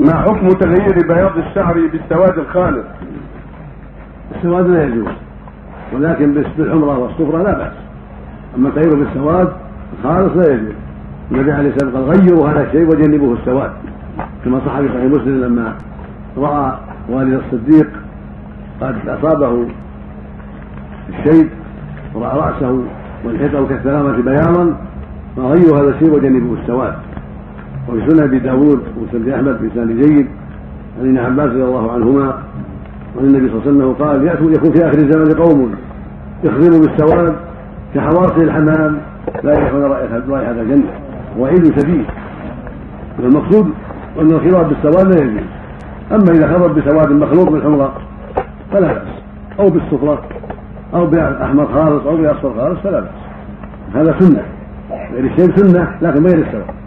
ما حكم تغيير بياض الشعر بالسواد الخالص؟ السواد لا يجوز ولكن بالحمرة والصفرة لا بأس. أما التغيير بالسواد خالص لا يجوز. النبي عليه الصلاة والسلام قال غيروا هذا الشيء وجنبوه السواد. كما صح في صحيح مسلم لما رأى والد الصديق قد أصابه الشيب ورأى رأسه والحقه كالثلامة بياضا فغيروا هذا الشيء وجنبوه السواد. وفي سنن أبي داود وسنن أحمد بإسناد جيد عن ابن عباس رضي الله عنهما وعن النبي صلى الله عليه وسلم قال يكون في آخر الزمن قوم يخدموا بالسواد كحواصل الحمام لا يريحون رائحه الجنة وعيد شديد والمقصود أن الخضاب بالسواد لا يجوز. أما إذا خضب بسواد مخلوط بالحمراء فلا بأس. أو بالصفرة أو باحمر خالص أو باصفر خالص فلا بأس. هذا سنة غير الشيء سنة لكن غير السواد